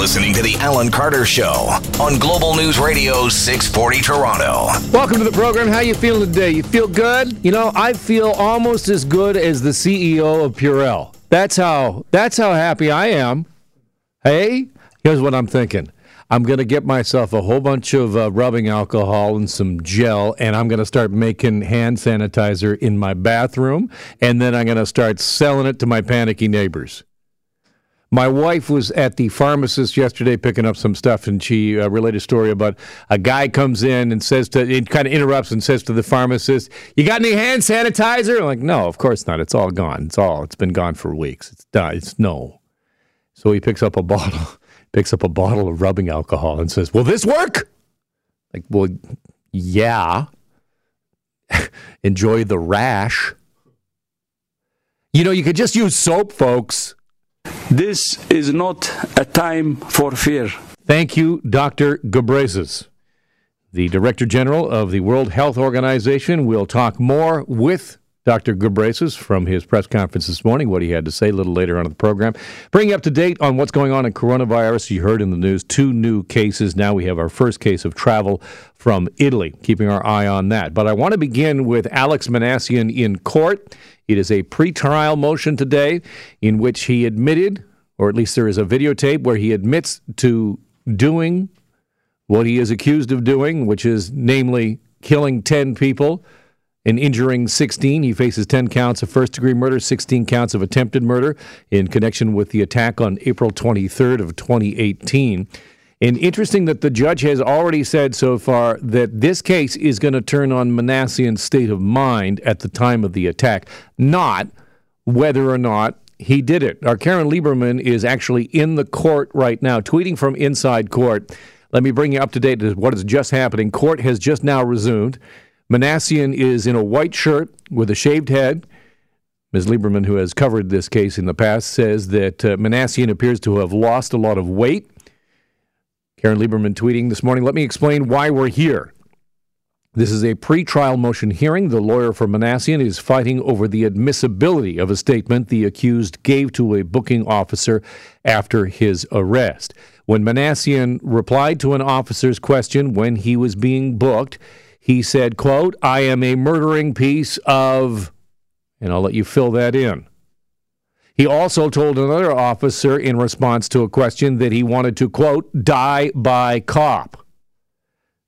listening to The Alan Carter Show on Global News Radio 640 Toronto. Welcome to the program. How you feeling today? You feel good? You know, I feel almost as good as the CEO of Purell. That's how that's how happy I am. Hey, here's what I'm thinking. I'm going to get myself a whole bunch of uh, rubbing alcohol and some gel, and I'm going to start making hand sanitizer in my bathroom, and then I'm going to start selling it to my panicky neighbors. My wife was at the pharmacist yesterday picking up some stuff, and she uh, a story about a guy comes in and says to, it kind of interrupts and says to the pharmacist, "You got any hand sanitizer?" I'm like, no, of course not. It's all gone. It's all. It's been gone for weeks. It's done. It's no. So he picks up a bottle, picks up a bottle of rubbing alcohol, and says, "Will this work?" Like, well, yeah. Enjoy the rash. You know, you could just use soap, folks. This is not a time for fear. Thank you, Dr. Ghebreyesus, the Director General of the World Health Organization. We'll talk more with Dr. Ghebreyesus from his press conference this morning, what he had to say a little later on in the program. Bring up to date on what's going on in coronavirus. You heard in the news two new cases. Now we have our first case of travel from Italy, keeping our eye on that. But I want to begin with Alex Minassian in court. It is a pretrial motion today in which he admitted, or at least there is a videotape where he admits to doing what he is accused of doing, which is namely killing 10 people and injuring 16. He faces 10 counts of first degree murder, 16 counts of attempted murder in connection with the attack on April 23rd of 2018. And interesting that the judge has already said so far that this case is going to turn on Minassian's state of mind at the time of the attack, not whether or not he did it. Our Karen Lieberman is actually in the court right now, tweeting from inside court. Let me bring you up to date to what is just happening. Court has just now resumed. Minassian is in a white shirt with a shaved head. Ms. Lieberman, who has covered this case in the past, says that uh, Minassian appears to have lost a lot of weight. Karen Lieberman tweeting this morning, let me explain why we're here. This is a pre-trial motion hearing. The lawyer for Minassian is fighting over the admissibility of a statement the accused gave to a booking officer after his arrest. When Minassian replied to an officer's question when he was being booked, he said, quote, I am a murdering piece of, and I'll let you fill that in. He also told another officer in response to a question that he wanted to, quote, die by cop.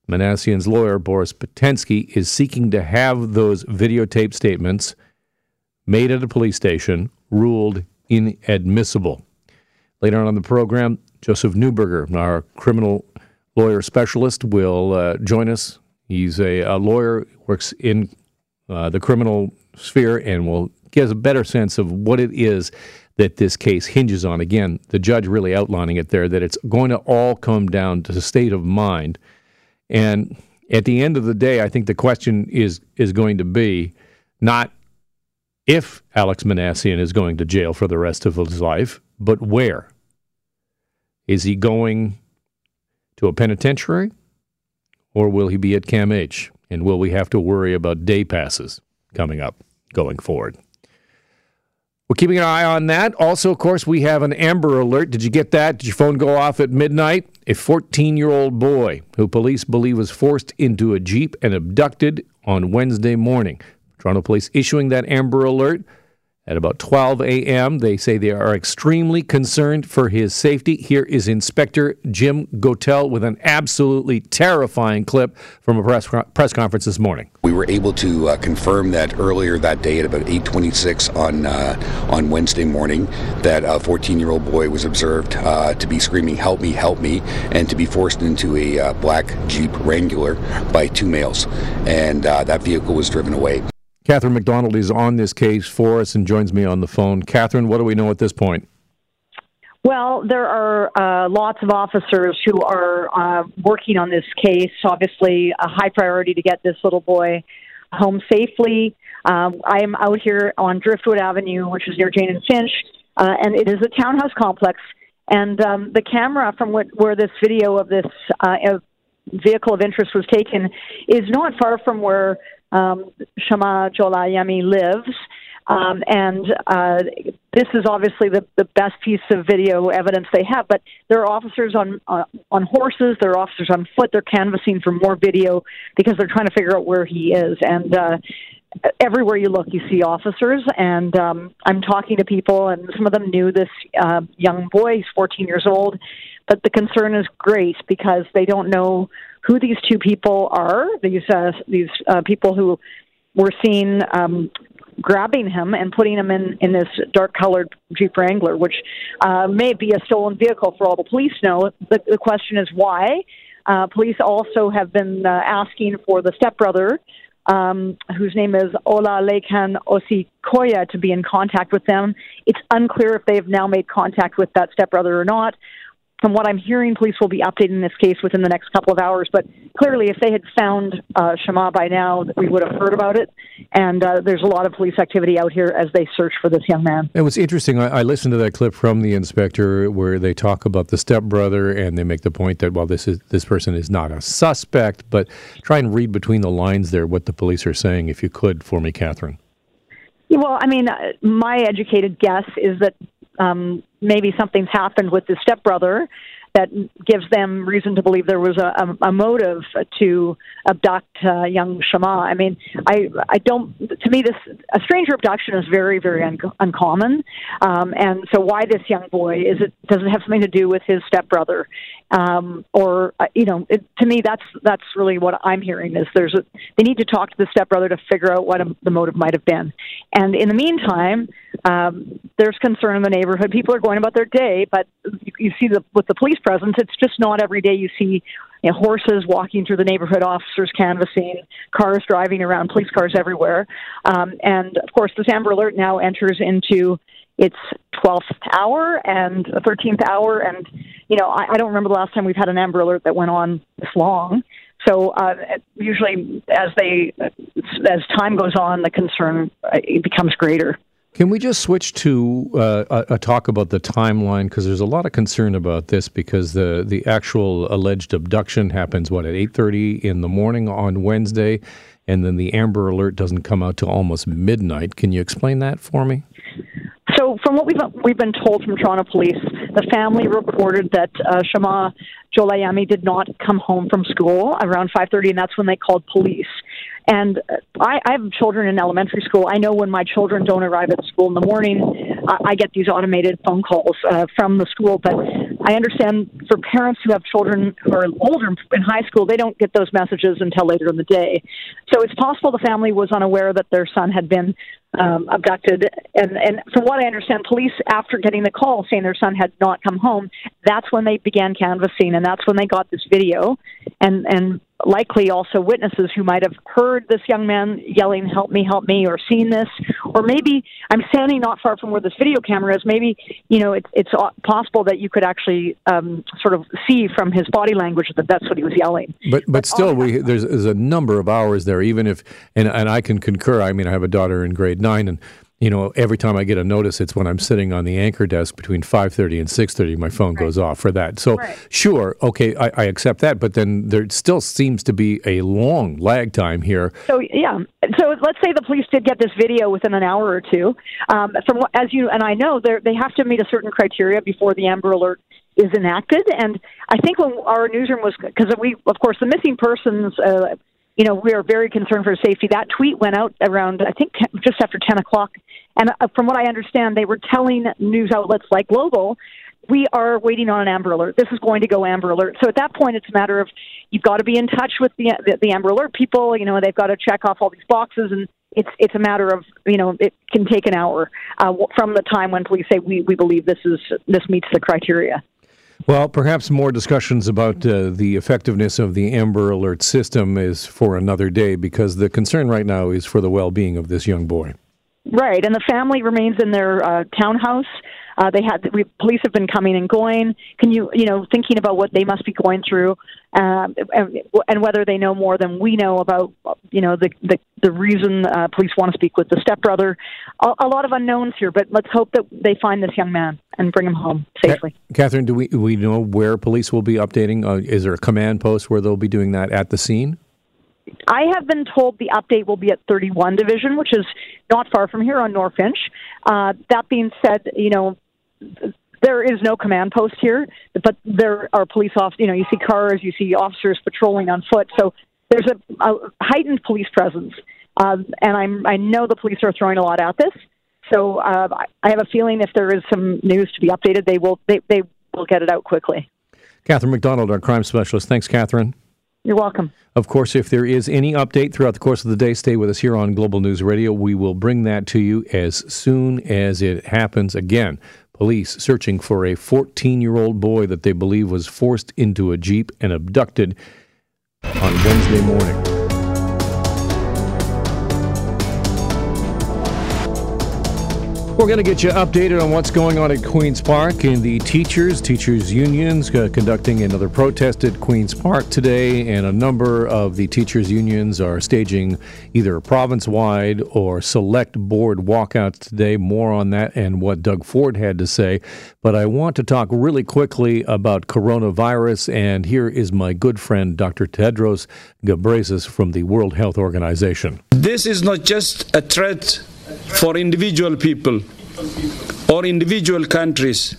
Minassian's lawyer, Boris Bytensky, is seeking to have those videotape statements made at a police station ruled inadmissible. Later on in the program, Joseph Neuberger, our criminal lawyer specialist, will uh, join us. He's a, a lawyer, works in uh, the criminal sphere, and will give us a better sense of what it is that this case hinges on. Again, the judge really outlining it there that it's going to all come down to the state of mind. And at the end of the day, I think the question is is going to be not if Alex Minassian is going to jail for the rest of his life, but where. Is he going to a penitentiary or will he be at CAMH? And will we have to worry about day passes coming up going forward? We're keeping an eye on that. Also, of course, we have an Amber Alert. Did you get that? Did your phone go off at midnight? A 14 year old boy who police believe was forced into a Jeep and abducted on Wednesday morning. Toronto Police issuing that Amber Alert at about 12 a.m. They say they are extremely concerned for his safety. Here is Inspector Jim Gotell with an absolutely terrifying clip from a press, press conference this morning. We were able to uh, confirm that earlier that day at about 8:26 on uh, on Wednesday morning that a 14-year-old boy was observed uh, to be screaming "Help me! Help me!" and to be forced into a uh, black Jeep Wrangler by two males, and uh, that vehicle was driven away. Catherine McDonald is on this case for us and joins me on the phone. Catherine, what do we know at this point? Well, there are uh, lots of officers who are uh, working on this case. Obviously, a high priority to get this little boy home safely. Um, I am out here on Driftwood Avenue, which is near Jane and Finch, uh, and it is a townhouse complex. And um, the camera from what, where this video of this uh, vehicle of interest was taken is not far from where um, Shama Jolayemi lives. Um, and uh, this is obviously the, the best piece of video evidence they have. But there are officers on uh, on horses, there are officers on foot. They're canvassing for more video because they're trying to figure out where he is. And uh, everywhere you look, you see officers. And um, I'm talking to people, and some of them knew this uh, young boy. He's 14 years old. But the concern is great because they don't know who these two people are. These uh, these uh, people who were seen um, grabbing him and putting him in in this dark colored Jeep Wrangler, which uh, may be a stolen vehicle for all the police know. The, the question is why. Uh, police also have been uh, asking for the stepbrother, um, whose name is Ola Lekan Osikoya, to be in contact with them. It's unclear if they have now made contact with that stepbrother or not from what I'm hearing, police will be updating this case within the next couple of hours. But clearly, if they had found uh, Shama by now, we would have heard about it. And uh, there's a lot of police activity out here as they search for this young man. It was interesting. I, I, listened to that clip from the inspector where they talk about the stepbrother, and they make the point that while this is this person is not a suspect, but try and read between the lines there what the police are saying, if you could, for me, Catherine. Well, I mean, uh, my educated guess is that um, maybe something's happened with the stepbrother that gives them reason to believe there was a, a, a motive to abduct uh, young Shama. I mean, I I don't. To me, this a stranger abduction is very very un- uncommon, um, and so why this young boy? Is it does it have something to do with his stepbrother, um, or uh, you know? It, to me, that's that's really what I'm hearing is there's a they need to talk to the stepbrother to figure out what a, the motive might have been, and in the meantime, um, there's concern in the neighborhood. People are going about their day, but you, you see the with the police presence, it's just not every day you see you know, horses walking through the neighborhood, officers canvassing, cars driving around, police cars everywhere. Um, and of course, this Amber Alert now enters into its 12th hour and the 13th hour. And, you know, I, I don't remember the last time we've had an Amber Alert that went on this long. So uh, usually, as they as time goes on, the concern uh, becomes greater. Can we just switch to uh, a, a, talk about the timeline? Because there's a lot of concern about this because the, the actual alleged abduction happens, what, at 8.30 in the morning on Wednesday, and then the Amber Alert doesn't come out till almost midnight. Can you explain that for me? So, from what we've, we've been told from Toronto Police, the family reported that uh, Shama Jolayemi did not come home from school around 5.30, and that's when they called police. And I, I have children in elementary school. I know when my children don't arrive at school in the morning, I, I get these automated phone calls uh, from the school. But I understand for parents who have children who are older in high school, they don't get those messages until later in the day. So it's possible the family was unaware that their son had been um, abducted. And, and from what I understand, police, after getting the call saying their son had not come home, that's when they began canvassing, and that's when they got this video. And and likely also witnesses who might have heard this young man yelling, Help me, help me, or seen this. Or maybe I'm standing not far from where this video camera is. Maybe, you know, it, it's possible that you could actually um, sort of see from his body language that that's what he was yelling. But, but, but still, we, there's, there's a number of hours there, even if, and, and I can concur. I mean, I have a daughter in grade nine, and you know, every time I get a notice, it's when I'm sitting on the anchor desk between 5:30 and 6:30. My phone right. goes off for that. So, right. sure, okay, I, I, accept that, but then there still seems to be a long lag time here. So, yeah. So, let's say the police did get this video within an hour or two. Um, from as you and I know, they have to meet a certain criteria before the Amber Alert is enacted. And I think when our newsroom was because we, of course, the missing persons. Uh, you know, we are very concerned for safety. That tweet went out around, I think, just after 10 o'clock and uh, from what I understand, they were telling news outlets like Global, we are waiting on an Amber Alert. This is going to go Amber Alert. So at that point, it's a matter of you've got to be in touch with the the, the Amber Alert people. You know, they've got to check off all these boxes, and it's it's a matter of you know it can take an hour uh, from the time when police say we we believe this is this meets the criteria. Well, perhaps more discussions about uh, the effectiveness of the Amber Alert system is for another day because the concern right now is for the well being of this young boy. Right, and the family remains in their uh, townhouse. Uh, they had we, police have been coming and going. Can you you know thinking about what they must be going through, um, and, and whether they know more than we know about you know the the, the reason uh, police want to speak with the stepbrother. A, a lot of unknowns here, but let's hope that they find this young man and bring him home safely. Catherine, do we we know where police will be updating? Uh, is there a command post where they'll be doing that at the scene? I have been told the update will be at 31 Division, which is not far from here on North Finch. Uh, that being said, you know, there is no command post here, but there are police officers. You know, you see cars, you see officers patrolling on foot. So there's a, a heightened police presence, um, and I'm I know the police are throwing a lot at this. So uh, I have a feeling if there is some news to be updated, they will they, they will get it out quickly. Catherine McDonald, our crime specialist. Thanks, Catherine. You're welcome. Of course, if there is any update throughout the course of the day, stay with us here on Global News Radio. We will bring that to you as soon as it happens. Again, police searching for a 14 year old boy that they believe was forced into a Jeep and abducted on Wednesday morning. We're going to get you updated on what's going on at Queen's Park and the teachers, teachers unions uh, conducting another protest at Queen's Park today, and a number of the teachers unions are staging either province-wide or select board walkouts today. More on that and what Doug Ford had to say. But I want to talk really quickly about coronavirus, and here is my good friend Dr. Tedros Ghebreyesus from the World Health Organization. This is not just a threat for individual people or individual countries.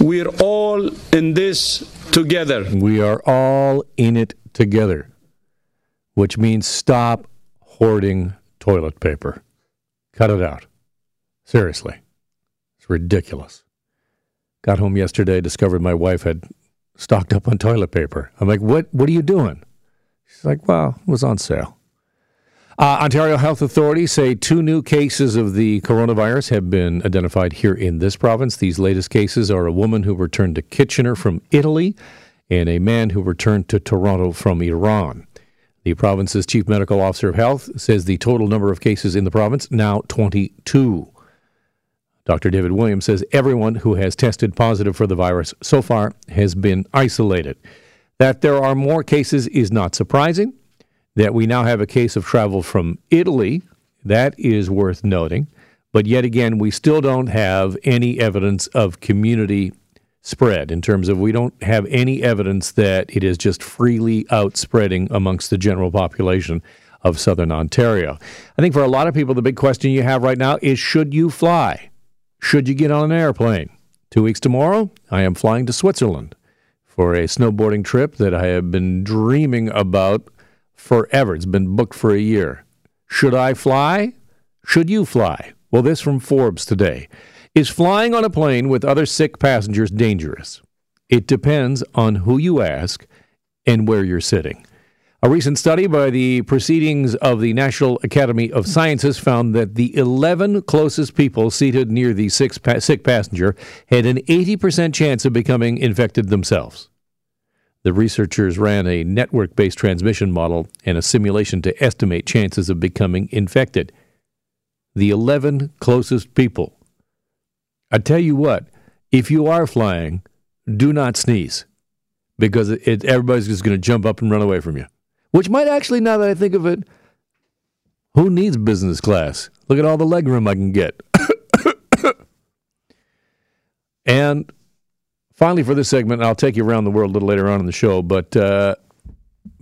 We're all in this together. We are all in it together, which means stop hoarding toilet paper. Cut it out. Seriously. It's ridiculous. Got home yesterday, discovered my wife had stocked up on toilet paper. I'm like, what, what are you doing? She's like, well, it was on sale. Uh, Ontario health authorities say two new cases of the coronavirus have been identified here in this province. These latest cases are a woman who returned to Kitchener from Italy and a man who returned to Toronto from Iran. The province's chief medical officer of health says the total number of cases in the province now 22. Dr. David Williams says everyone who has tested positive for the virus so far has been isolated. That there are more cases is not surprising that we now have a case of travel from Italy. That is worth noting. But yet again, we still don't have any evidence of community spread in terms of we don't have any evidence that it is just freely outspreading amongst the general population of southern Ontario. I think for a lot of people, the big question you have right now is should you fly? Should you get on an airplane? Two weeks tomorrow, I am flying to Switzerland for a snowboarding trip that I have been dreaming about forever. It's been booked for a year. Should I fly? Should you fly? Well, this from Forbes today. Is flying on a plane with other sick passengers dangerous? It depends on who you ask and where you're sitting. A recent study by the Proceedings of the National Academy of Sciences found that the 11 closest people seated near the sick passenger had an 80% chance of becoming infected themselves. The researchers ran a network based transmission model and a simulation to estimate chances of becoming infected. The 11 closest people. I tell you what, if you are flying, do not sneeze because it, it, everybody's just going to jump up and run away from you. Which might actually, now that I think of it, who needs business class? Look at all the legroom I can get. and Finally, for this segment, I'll take you around the world a little later on in the show, but uh,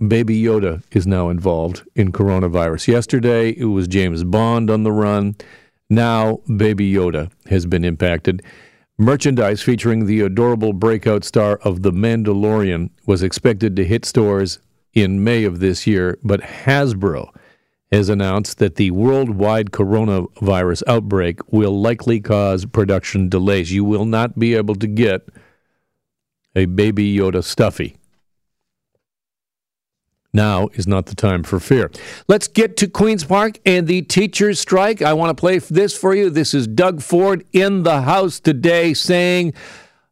Baby Yoda is now involved in coronavirus. Yesterday, it was James Bond on the run. Now, Baby Yoda has been impacted. Merchandise featuring the adorable breakout star of The Mandalorian was expected to hit stores in May of this year, but Hasbro has announced that the worldwide coronavirus outbreak will likely cause production delays. You will not be able to get a Baby Yoda stuffy. Now is not the time for fear. Let's get to Queen's Park and the teachers' strike. I want to play this for you. This is Doug Ford in the House today saying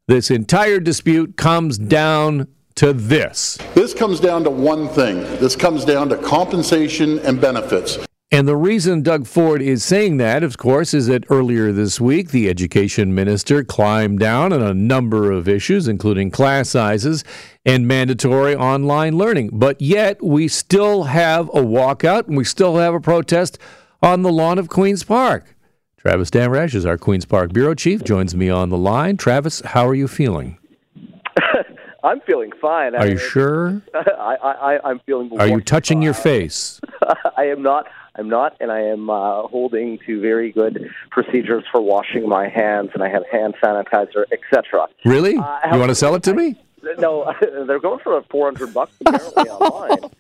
this entire dispute comes down to this. This comes down to one thing this comes down to compensation and benefits. And the reason Doug Ford is saying that, of course, is that earlier this week, the education minister climbed down on a number of issues, including class sizes and mandatory online learning. But yet, we still have a walkout and we still have a protest on the lawn of Queen's Park. Travis Dhanraj is our Queen's Park Bureau Chief, joins me on the line. Travis, how are you feeling? I'm feeling fine. Are I, you sure? I, I, am feeling. Are you touching your face? I am not. I'm not, and I am uh, holding to very good procedures for washing my hands, and I have hand sanitizer, etc. Really? Uh, you want to sell it to me? No, they're going for 400 bucks apparently online.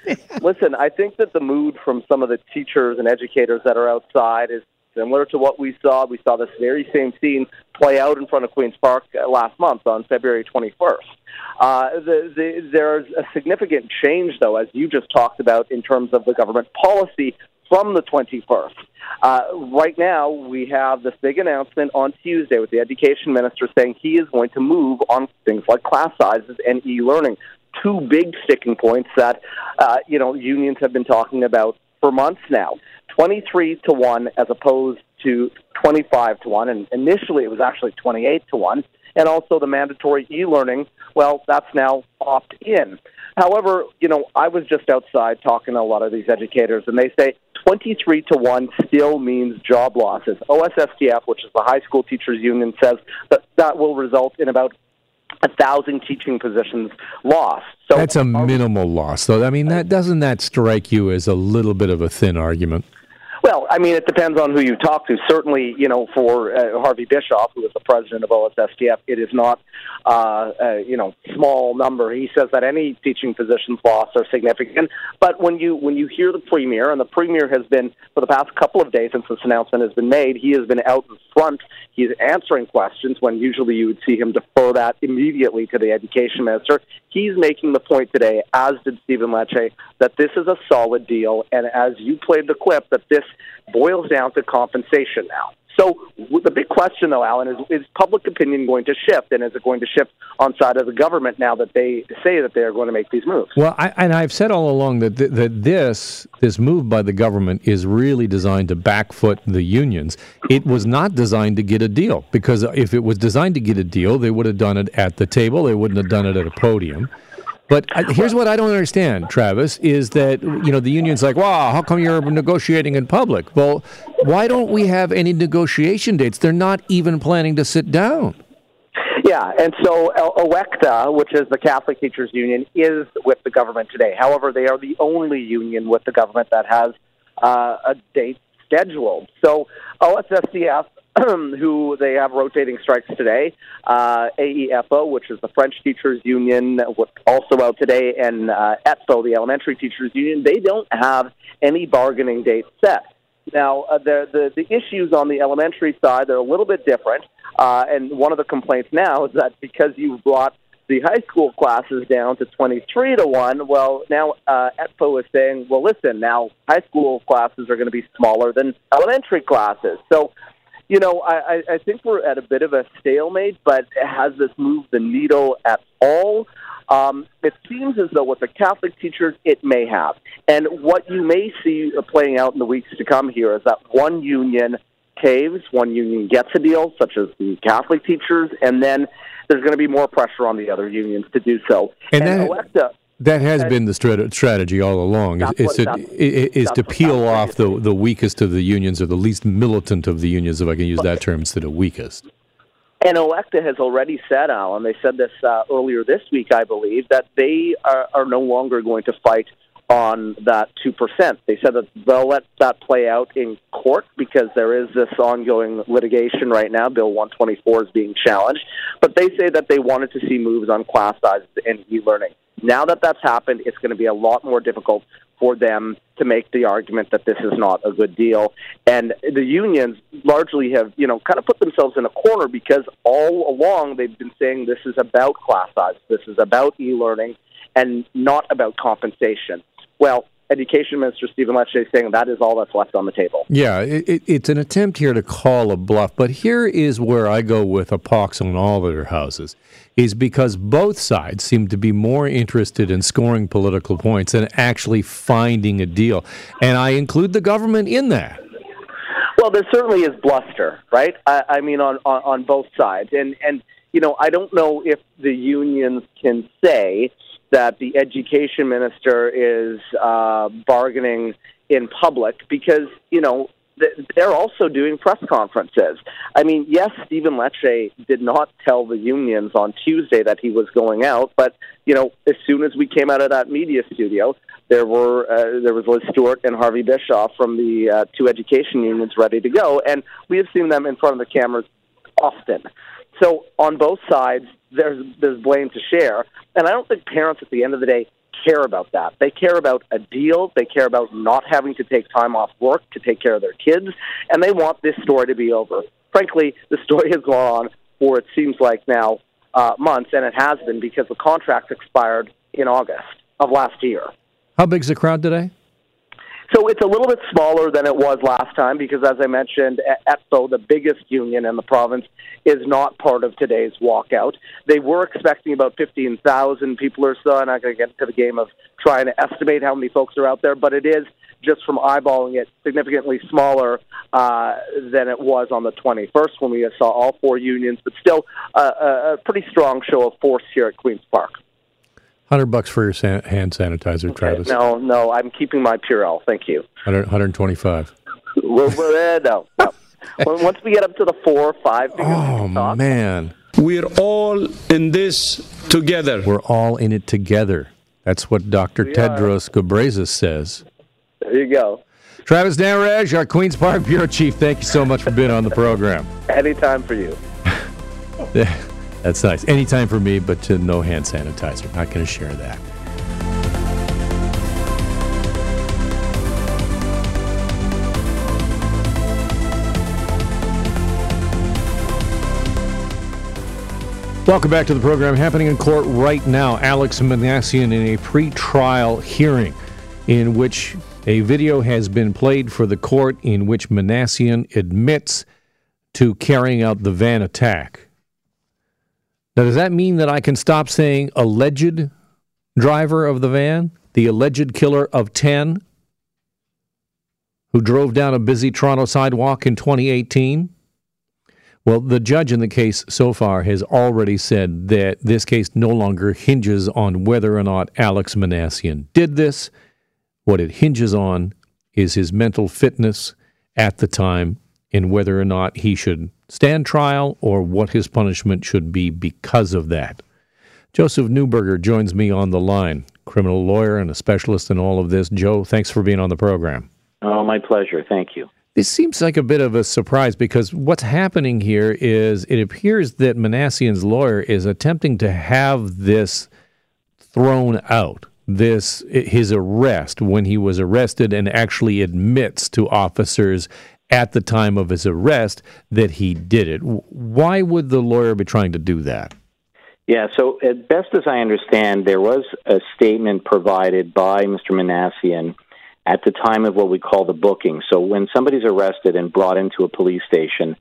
Listen, I think that the mood from some of the teachers and educators that are outside is similar to what we saw. We saw this very same scene play out in front of Queen's Park uh, last month on February 21st. Uh, the, the, there's a significant change, though, as you just talked about, in terms of the government policy from the 21st. Uh, right now, we have this big announcement on Tuesday with the education minister saying he is going to move on things like class sizes and e-learning. Two big sticking points that uh, you know unions have been talking about for months now. 23 to 1 as opposed to 25 to 1. And initially it was actually 28 to 1. And also the mandatory e learning, well, that's now opt in. However, you know, I was just outside talking to a lot of these educators, and they say 23 to 1 still means job losses. OSSTF, which is the high school teachers union, says that that will result in about a thousand teaching positions lost. So that's a minimal loss, though. I mean, that doesn't that strike you as a little bit of a thin argument? Well, I mean, it depends on who you talk to. Certainly, you know, for uh, Harvey Bischof, who is the president of OSSTF, it is not, uh, uh, you know, small number. He says that any teaching positions lost are significant. But when you when you hear the premier, and the premier has been for the past couple of days since this announcement has been made, he has been out in front. He's answering questions when usually you would see him defer that immediately to the education minister. He's making the point today, as did Stephen Lecce, that this is a solid deal, and as you played the clip, that this boils down to compensation now. So the big question, though, Alan, is is public opinion going to shift, and is it going to shift on side of the government now that they say that they are going to make these moves? Well, I, and I've said all along that th- that this this move by the government is really designed to backfoot the unions. It was not designed to get a deal because if it was designed to get a deal, they would have done it at the table. They wouldn't have done it at a podium. But here's what I don't understand, Travis, is that you know the union's like, "Wow, how come you're negotiating in public?" Well, why don't we have any negotiation dates? They're not even planning to sit down. Yeah, and so OECTA, which is the Catholic Teachers Union, is with the government today. However, they are the only union with the government that has uh, a date scheduled. So OSSTF who they have rotating strikes today. Uh, AEFO, which is the French Teachers Union, also out today, and uh, ETFO, the Elementary Teachers Union, they don't have any bargaining date set. Now, uh, the, the, the issues on the elementary side, they're a little bit different. Uh, and one of the complaints now is that because you've brought the high school classes down to 23 to 1, well, now uh, ETFO is saying, well, listen, now high school classes are going to be smaller than elementary classes. So you know, I, I think we're at a bit of a stalemate, but has this moved the needle at all? Um, it seems as though with the Catholic teachers, it may have. And what you may see playing out in the weeks to come here is that one union caves, one union gets a deal, such as the Catholic teachers, and then there's going to be more pressure on the other unions to do so. And, and that, that has been the strategy all along. Is, to, is to peel off the, the weakest of the unions or the least militant of the unions, if I can use that term instead of weakest. And OECTA has already said, Alan, they said this uh, earlier this week, I believe, that they are, are no longer going to fight on that 2%. They said that they'll let that play out in court because there is this ongoing litigation right now. Bill 124 is being challenged. But they say that they wanted to see moves on class sizes and e learning. Now that that's happened, it's going to be a lot more difficult for them to make the argument that this is not a good deal. And the unions largely have, you know, kind of put themselves in a corner because all along they've been saying this is about class size, this is about e-learning, and not about compensation. Well, Education Minister Stephen Lecce saying that is all that's left on the table. Yeah, it, it's an attempt here to call a bluff, but here is where I go with a pox on all their houses, is because both sides seem to be more interested in scoring political points than actually finding a deal, and I include the government in that. Well, there certainly is bluster, right? I, I mean, on, on on both sides, and and you know, I don't know if the unions can say that the education minister is uh, bargaining in public because, you know, they're also doing press conferences. I mean, yes, Stephen Lecce did not tell the unions on Tuesday that he was going out, but you know, as soon as we came out of that media studio, there were uh, there was Liz Stewart and Harvey Bischof from the uh, two education unions ready to go, and we have seen them in front of the cameras often. So on both sides, there's there's blame to share, and I don't think parents at the end of the day care about that. They care about a deal. They care about not having to take time off work to take care of their kids, and they want this story to be over. Frankly, the story has gone on for it seems like now uh, months, and it has been because the contract expired in August of last year. How big's the crowd today? So it's a little bit smaller than it was last time because, as I mentioned, ETFO, the biggest union in the province, is not part of today's walkout. They were expecting about 15,000 people or so. I'm not going to get into the game of trying to estimate how many folks are out there, but it is, just from eyeballing it, significantly smaller uh, than it was on the 21st when we saw all four unions, but still a, a pretty strong show of force here at Queen's Park. Hundred bucks for your san- hand sanitizer, okay, Travis. No, no, I'm keeping my Purell. Thank you. 100, 125. well, well, no, no. Once we get up to the four or five. Oh man, we're all in this together. We're all in it together. That's what Dr. We Tedros Ghebreyesus says. There you go. Travis Dhanraj, our Queens Park Bureau Chief. Thank you so much for being on the program. Anytime for you. That's nice. Anytime for me, but to no hand sanitizer. Not going to share that. Welcome back to the program. Happening in court right now. Alex Minassian in a pre-trial hearing in which a video has been played for the court in which Minassian admits to carrying out the van attack. Now, does that mean that I can stop saying alleged driver of the van, the alleged killer of 10 who drove down a busy Toronto sidewalk in 2018? Well, the judge in the case so far has already said that this case no longer hinges on whether or not Alex Minassian did this. What it hinges on is his mental fitness at the time and whether or not he should stand trial or what his punishment should be because of that. Joseph Neuberger joins me on the line, criminal lawyer and a specialist in all of this. Joe, thanks for being on the program. Oh, my pleasure. Thank you. This seems like a bit of a surprise because what's happening here is it appears that Minassian's lawyer is attempting to have this thrown out. This his arrest when he was arrested and actually admits to officers at the time of his arrest that he did it. Why would the lawyer be trying to do that? Yeah, so at best as I understand, there was a statement provided by Mr. Minassian at the time of what we call the booking. So when somebody's arrested and brought into a police station,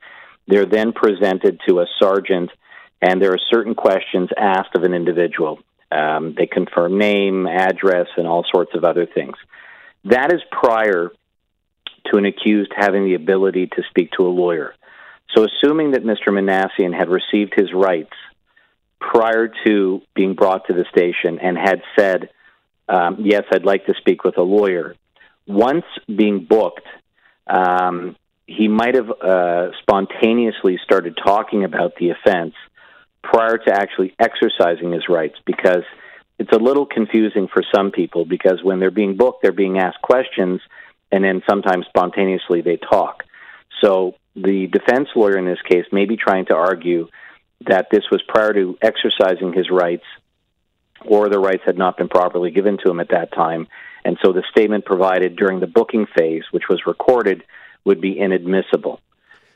they're then presented to a sergeant, and there are certain questions asked of an individual. Um, they confirm name, address, and all sorts of other things. That is prior to an accused having the ability to speak to a lawyer. So, assuming that Mr. Minassian had received his rights prior to being brought to the station and had said, um, Yes, I'd like to speak with a lawyer, once being booked, um, he might have uh, spontaneously started talking about the offense prior to actually exercising his rights because it's a little confusing for some people because when they're being booked, they're being asked questions and then sometimes spontaneously they talk. So the defense lawyer in this case may be trying to argue that this was prior to exercising his rights or the rights had not been properly given to him at that time. And so the statement provided during the booking phase, which was recorded, would be inadmissible.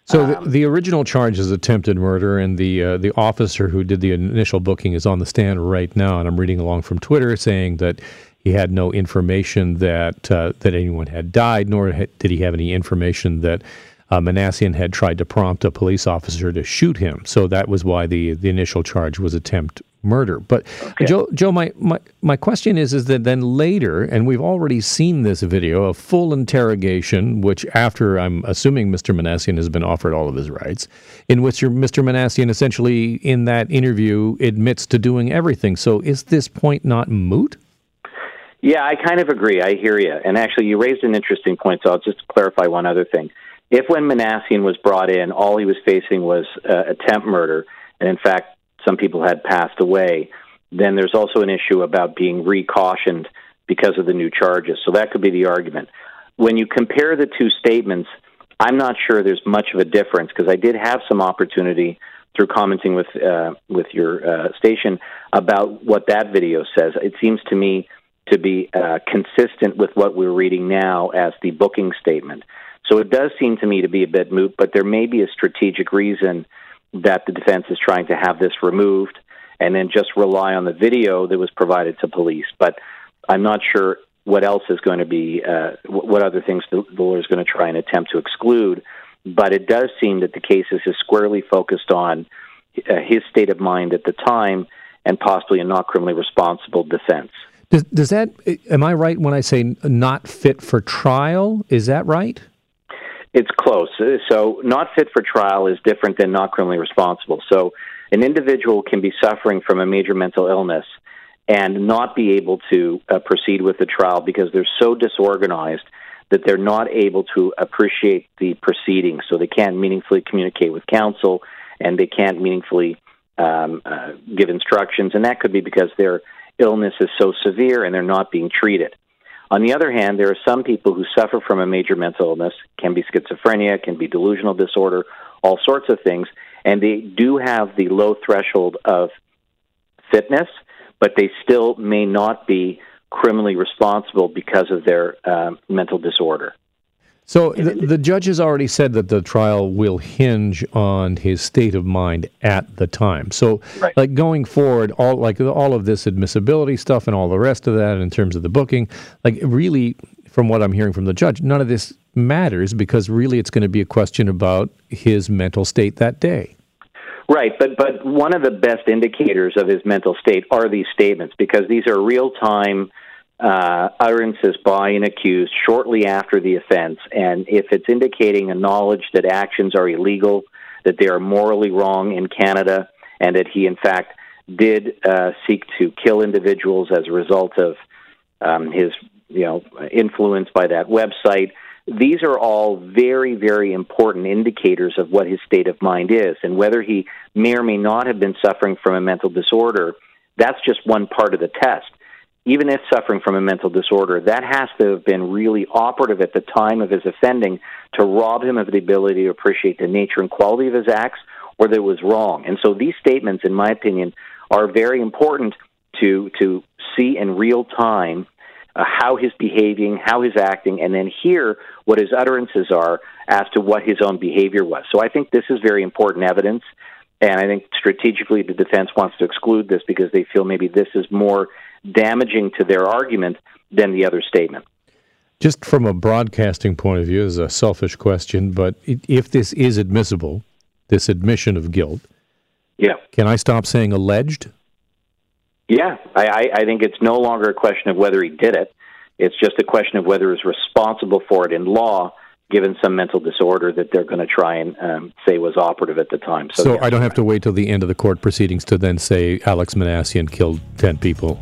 So the, um, the, original charge is attempted murder, and the uh, the officer who did the initial booking is on the stand right now, and I'm reading along from Twitter saying that he had no information that uh, that anyone had died, nor did he have any information that uh, Minassian had tried to prompt a police officer to shoot him. So that was why the the initial charge was attempt murder. But okay. Joe, Joe, my, my my question is is that then later, and we've already seen this video, a full interrogation, which after I'm assuming Mr. Minassian has been offered all of his rights, in which Mr. Minassian essentially in that interview admits to doing everything. So is this point not moot? Yeah, I kind of agree. I hear you. And actually, you raised an interesting point, so I'll just clarify one other thing. If when Minassian was brought in, all he was facing was uh, attempt murder, and in fact, some people had passed away, then there's also an issue about being recautioned because of the new charges. So that could be the argument. When you compare the two statements, I'm not sure there's much of a difference because I did have some opportunity through commenting with uh, with your uh, station about what that video says. It seems to me to be uh, consistent with what we're reading now as the booking statement. So it does seem to me to be a bit moot, but there may be a strategic reason that the defense is trying to have this removed and then just rely on the video that was provided to police. But I'm not sure what else is going to be, uh, what other things the, lawyer is going to try and attempt to exclude. But it does seem that the case is squarely focused on uh, his state of mind at the time and possibly a not criminally responsible defense. Does, does that, am I right when I say not fit for trial? Is that right? It's close. So, not fit for trial is different than not criminally responsible. So, an individual can be suffering from a major mental illness and not be able to uh, proceed with the trial because they're so disorganized that they're not able to appreciate the proceedings. So, they can't meaningfully communicate with counsel and they can't meaningfully um, uh, give instructions. And that could be because their illness is so severe and they're not being treated. On the other hand, there are some people who suffer from a major mental illness, can be schizophrenia, can be delusional disorder, all sorts of things, and they do have the low threshold of fitness, but they still may not be criminally responsible because of their uh, mental disorder. So the, the, judge has already said that the trial will hinge on his state of mind at the time. So, right. like going forward, all like all of this admissibility stuff and all the rest of that, in terms of the booking, like really, from what I'm hearing from the judge, none of this matters because really, it's going to be a question about his mental state that day. Right, but but one of the best indicators of his mental state are these statements because these are real time uh, utterances by an accused shortly after the offense, and if it's indicating a knowledge that actions are illegal, that they are morally wrong in Canada, and that he in fact did uh, seek to kill individuals as a result of um, his you know influence by that website. These are all very, very important indicators of what his state of mind is, and whether he may or may not have been suffering from a mental disorder. That's just one part of the test even if suffering from a mental disorder, that has to have been really operative at the time of his offending to rob him of the ability to appreciate the nature and quality of his acts or that it was wrong. And so these statements, in my opinion, are very important to, to see in real time uh, how he's behaving, how he's acting, and then hear what his utterances are as to what his own behavior was. So I think this is very important evidence. And I think strategically the defense wants to exclude this because they feel maybe this is more damaging to their argument than the other statement. Just from a broadcasting point of view, is a selfish question, but if this is admissible, this admission of guilt, yeah, can I stop saying alleged? Yeah, I, I think it's no longer a question of whether he did it. It's just a question of whether he's responsible for it in law, given some mental disorder that they're going to try and um, say was operative at the time. So, so yeah. I don't have to wait till the end of the court proceedings to then say Alex Minassian killed 10 people.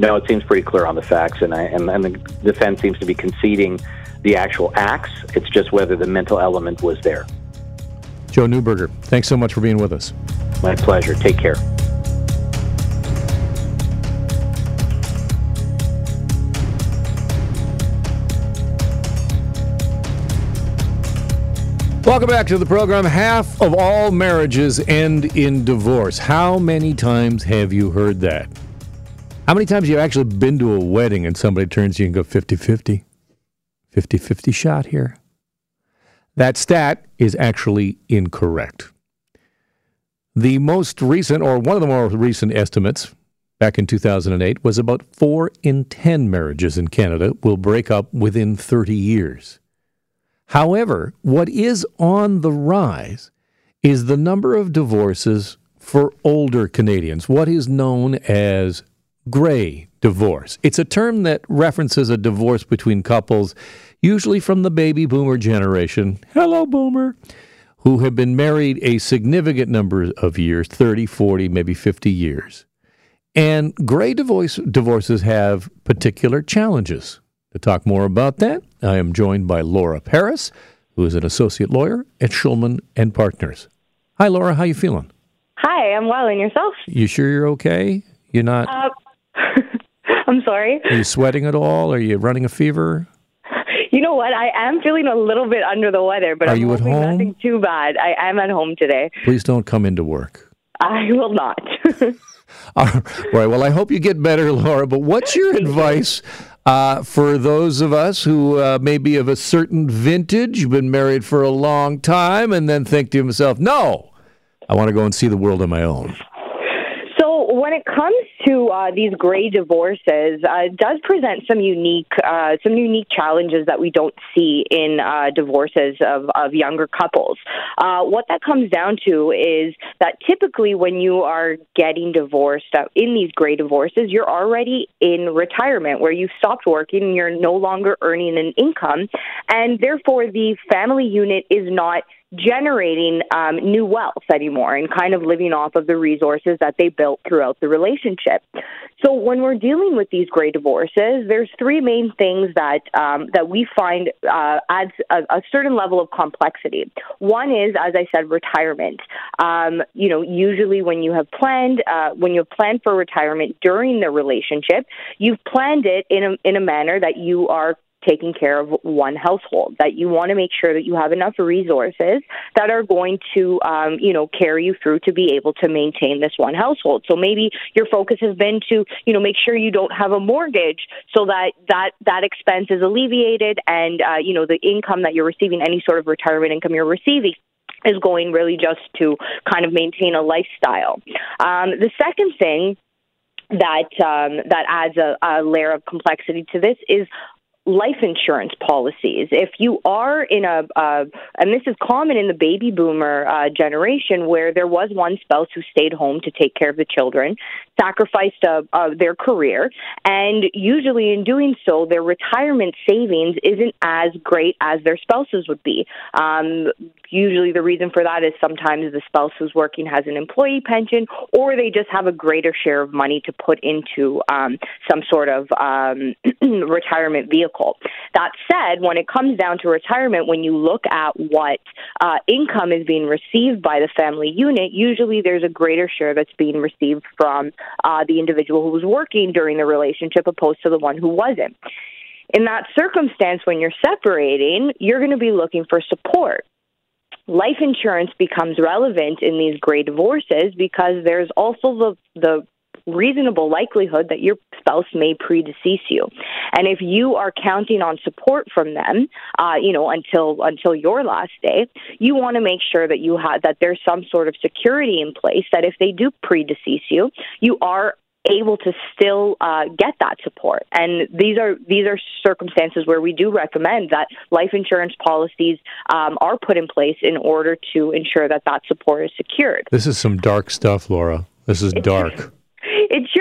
No, it seems pretty clear on the facts, and, I, and, and the defense seems to be conceding the actual acts. It's just whether the mental element was there. Joe Neuberger, thanks so much for being with us. My pleasure. Take care. Welcome back to the program. Half of all marriages end in divorce. How many times have you heard that? How many times have you actually been to a wedding and somebody turns you and go 50 50? 50 50 shot here? That stat is actually incorrect. The most recent, or one of the more recent estimates back in 2008, was about 4 in 10 marriages in Canada will break up within 30 years. However, what is on the rise is the number of divorces for older Canadians, what is known as gray divorce. It's a term that references a divorce between couples, usually from the baby boomer generation. Hello, boomer. Who have been married a significant number of years 30, 40, maybe 50 years. And gray divorce, divorces have particular challenges. To talk more about that, I am joined by Laura Paris, who is an associate lawyer at Shulman and Partners. Hi, Laura. How you feeling? Hi, I'm well. And yourself? You sure you're okay? You're not. Uh, I'm sorry. Are you sweating at all? Are you running a fever? You know what? I am feeling a little bit under the weather, but Are I'm you at home? nothing too bad. I am at home today. Please don't come into work. I will not. All right. Well, I hope you get better, Laura. But what's your advice uh, for those of us who uh, may be of a certain vintage, you've been married for a long time, and then think to yourself, no, I want to go and see the world on my own? When it comes to uh, these gray divorces, uh, it does present some unique uh, some unique challenges that we don't see in uh, divorces of, of younger couples. Uh, what that comes down to is that typically when you are getting divorced uh, in these gray divorces, you're already in retirement where you've stopped working you're no longer earning an income, and therefore the family unit is not generating um, new wealth anymore and kind of living off of the resources that they built throughout the relationship. So when we're dealing with these gray divorces, there's three main things that um, that we find uh, adds a, a, certain level of complexity. One is, as I said, retirement. Um, you know, usually when you have planned uh, when you have planned for retirement during the relationship, you've planned it in a in a manner that you are taking care of one household. That you want to make sure that you have enough resources that are going to, um, you know, carry you through to be able to maintain this one household. So maybe your focus has been to, you know, make sure you don't have a mortgage, so that that that expense is alleviated, and uh, you know, the income that you're receiving, any sort of retirement income you're receiving is going really just to kind of maintain a lifestyle. Um, the second thing that um, that adds a, a layer of complexity to this is life insurance policies. If you are in a, uh, and this is common in the baby boomer uh, generation, where there was one spouse who stayed home to take care of the children, sacrificed uh, uh, their career, and usually in doing so, their retirement savings isn't as great as their spouses would be. Um, usually, the reason for that is sometimes the spouse who's working has an employee pension, or they just have a greater share of money to put into um, some sort of um, retirement vehicle. That said, when it comes down to retirement, when you look at what uh, income is being received by the family unit, usually there's a greater share that's being received from uh, the individual who was working during the relationship opposed to the one who wasn't. In that circumstance, when you're separating, you're going to be looking for support life insurance becomes relevant in these gray divorces because there's also the the reasonable likelihood that your spouse may predecease you. And if you are counting on support from them, uh, you know, until until your last day, you want to make sure that you have that there's some sort of security in place that if they do predecease you, you are able to still uh, get that support. And these are these are circumstances where we do recommend that life insurance policies um, are put in place in order to ensure that that support is secured. This is some dark stuff, Laura. This is dark.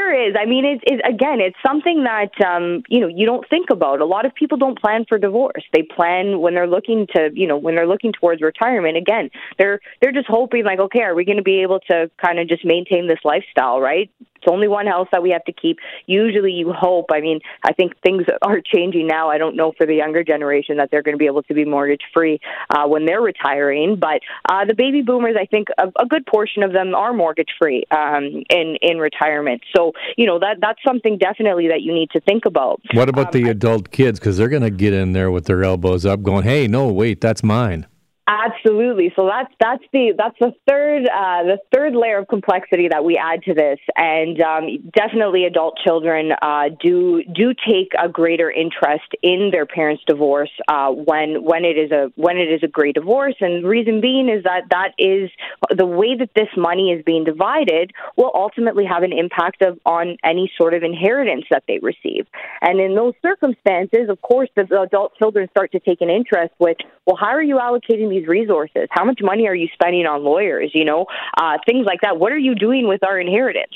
Sure is. I mean, it's, it's again, it's something that um, you know you don't think about. A lot of people don't plan for divorce. They plan when they're looking to, you know, when they're looking towards retirement. Again, they're they're just hoping like, okay, are we going to be able to kind of just maintain this lifestyle, right? It's only one house that we have to keep. Usually, you hope. I mean, I think things are changing now. I don't know for the younger generation that they're going to be able to be mortgage free uh, when they're retiring. But uh, the baby boomers, I think a, a good portion of them are mortgage free um, in in retirement. So you know that that's something definitely that you need to think about. What about um, the adult kids? Because they're going to get in there with their elbows up, going, "Hey, no, wait, that's mine." Absolutely. So that's that's the that's the third uh, the third layer of complexity that we add to this, and um, definitely adult children uh, do do take a greater interest in their parents' divorce uh, when when it is a when it is a gray divorce, and the reason being is that that is the way that this money is being divided will ultimately have an impact of on any sort of inheritance that they receive, and in those circumstances, of course, the adult children start to take an interest with well, how are you allocating these resources? How much money are you spending on lawyers? You know, uh, things like that. What are you doing with our inheritance?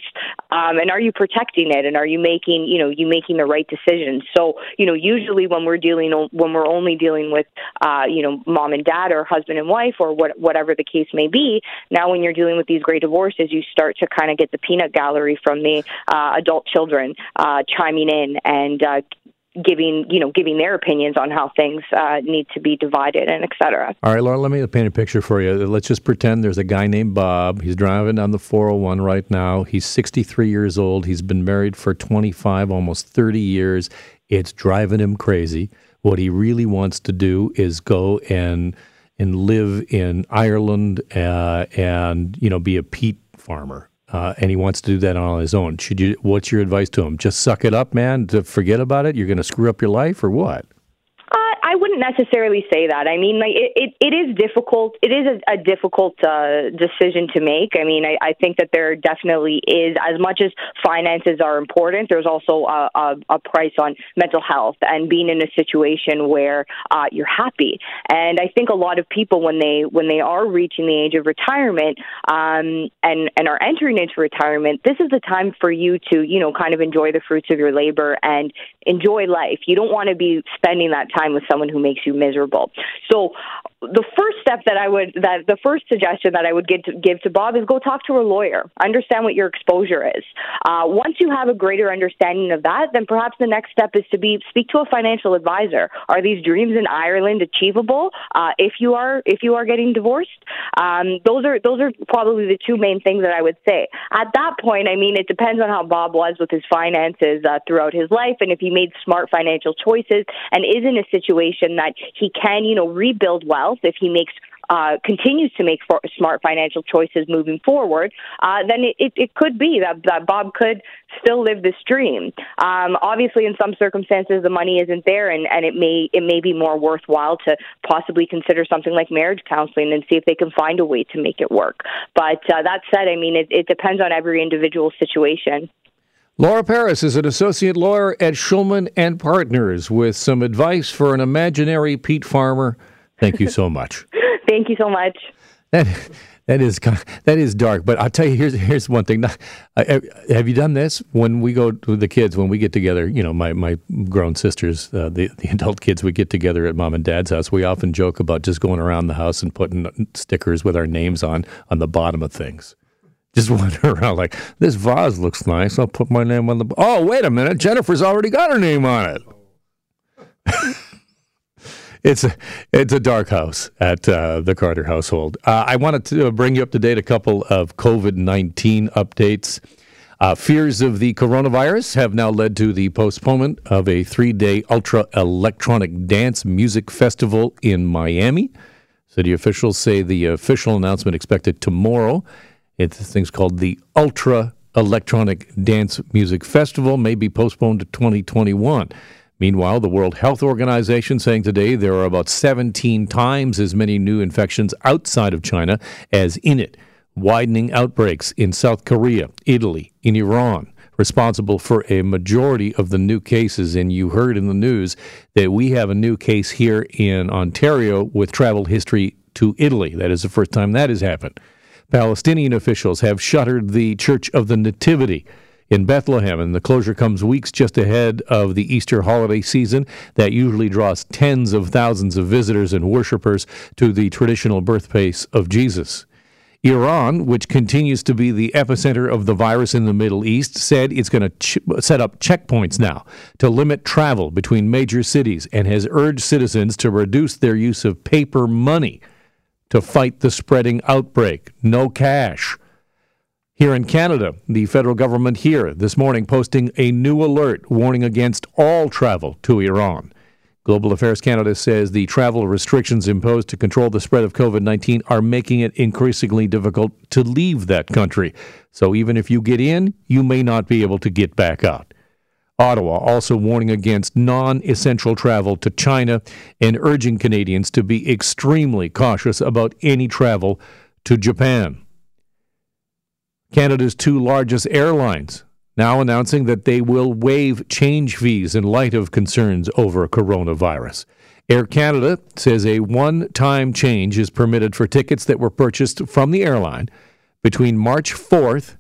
Um, and are you protecting it? And are you making, you know, you making the right decisions? So, you know, usually when we're dealing, when we're only dealing with, uh, you know, mom and dad or husband and wife or what, whatever the case may be. Now, when you're dealing with these gray divorces, you start to kind of get the peanut gallery from the uh, adult children uh, chiming in and uh, giving you know giving their opinions on how things uh, need to be divided and et cetera. All right, Laura, let me paint a picture for you. Let's just pretend there's a guy named Bob. He's driving on the 401 right now. He's 63 years old. He's been married for 25, almost 30 years. It's driving him crazy. What he really wants to do is go and and live in Ireland uh, and you know be a peat farmer. Uh, and he wants to do that on his own. Should you? What's your advice to him? Just suck it up, man. To forget about it. You're going to screw up your life, or what? Wouldn't necessarily say that. I mean, like it, it, it is difficult. It is a, a difficult uh, decision to make. I mean, I, I think that there definitely is, as much as finances are important, there's also a, a, a price on mental health and being in a situation where uh, you're happy. And I think a lot of people, when they when they are reaching the age of retirement um, and and are entering into retirement, this is the time for you to you know kind of enjoy the fruits of your labor and enjoy life. You don't want to be spending that time with someone who makes you miserable. So the first step that I would that the first suggestion that I would give to, give to Bob is go talk to a lawyer. Understand what your exposure is. Uh, once you have a greater understanding of that, then perhaps the next step is to be speak to a financial advisor. Are these dreams in Ireland achievable uh, if you are if you are getting divorced? Um, those are those are probably the two main things that I would say. At that point, I mean, it depends on how Bob was with his finances uh, throughout his life, and if he made smart financial choices and is in a situation that he can, you know, rebuild wealth if he makes uh, continues to make smart financial choices moving forward, uh, then it, it, it, could be that, that Bob could still live this dream. Um, obviously, in some circumstances, the money isn't there, and, and it may it may be more worthwhile to possibly consider something like marriage counseling and see if they can find a way to make it work. But uh, that said, I mean, it, it depends on every individual situation. Laura Paris is an associate lawyer at Shulman and Partners with some advice for an imaginary peat farmer. Thank you so much. Thank you so much. That that is that is dark, but I'll tell you here's here's one thing. Have you done this when we go with the kids when we get together? You know, my my grown sisters, uh, the the adult kids, we get together at mom and dad's house. We often joke about just going around the house and putting stickers with our names on on the bottom of things just wander around like this vase looks nice. I'll put my name on the. Oh, wait a minute, Jennifer's already got her name on it. it's a it's a dark house at uh, the Carter household. Uh, I wanted to bring you up to date a couple of COVID nineteen updates. Uh, fears of the coronavirus have now led to the postponement of a three day ultra electronic dance music festival in Miami. City officials say the official announcement expected tomorrow it's this thing's called the Ultra Electronic Dance Music Festival, may be postponed to 2021. Meanwhile, the World Health Organization saying today there are about 17 times as many new infections outside of China as in it, widening outbreaks in South Korea, Italy, in Iran, responsible for a majority of the new cases. And you heard in the news that we have a new case here in Ontario with travel history to Italy. That is the first time that has happened. Palestinian officials have shuttered the Church of the Nativity in Bethlehem, and the closure comes weeks just ahead of the Easter holiday season that usually draws tens of thousands of visitors and worshippers to the traditional birthplace of Jesus. Iran, which continues to be the epicenter of the virus in the Middle East, said it's going to ch- set up checkpoints now to limit travel between major cities and has urged citizens to reduce their use of paper money to fight the spreading outbreak. No cash. Here in Canada, the federal government here this morning posting a new alert warning against all travel to Iran. Global Affairs Canada says the travel restrictions imposed to control the spread of COVID 19 are making it increasingly difficult to leave that country. So even if you get in, you may not be able to get back out. Ottawa also warning against non essential travel to China and urging Canadians to be extremely cautious about any travel to Japan. Canada's two largest airlines now announcing that they will waive change fees in light of concerns over coronavirus. Air Canada says a one time change is permitted for tickets that were purchased from the airline between March 4th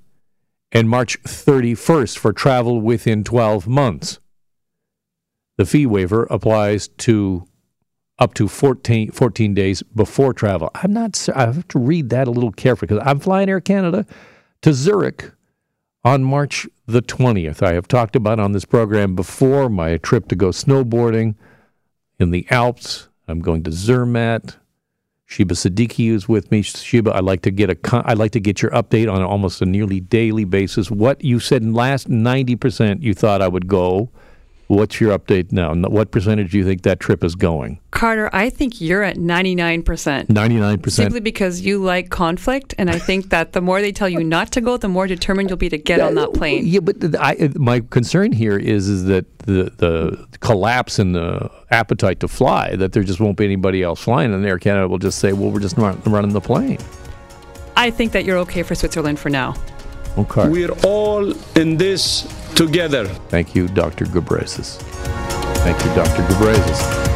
and March 31st for travel within 12 months. The fee waiver applies to up to 14, 14 days before travel. I'm not, I have to read that a little carefully because I'm flying Air Canada to Zurich on March the 20th. I have talked about on this program before my trip to go snowboarding in the Alps. I'm going to Zermatt. Sheba Siddiqui is with me. Sheba, I like to get a I like to get your update on almost a nearly daily basis. What you said in last 90% you thought I would go. What's your update now? What percentage do you think that trip is going? Carter, I think you're at 99%. 99%. Simply because you like conflict. And I think that the more they tell you not to go, the more determined you'll be to get on that plane. Yeah, but I, my concern here is, is that the, the collapse in the appetite to fly, that there just won't be anybody else flying, and Air Canada will just say, well, we're just not running the plane. I think that you're okay for Switzerland for now. Okay. We're all in this together. Thank you, Dr. Ghebreyesus. Thank you, Dr. Ghebreyesus.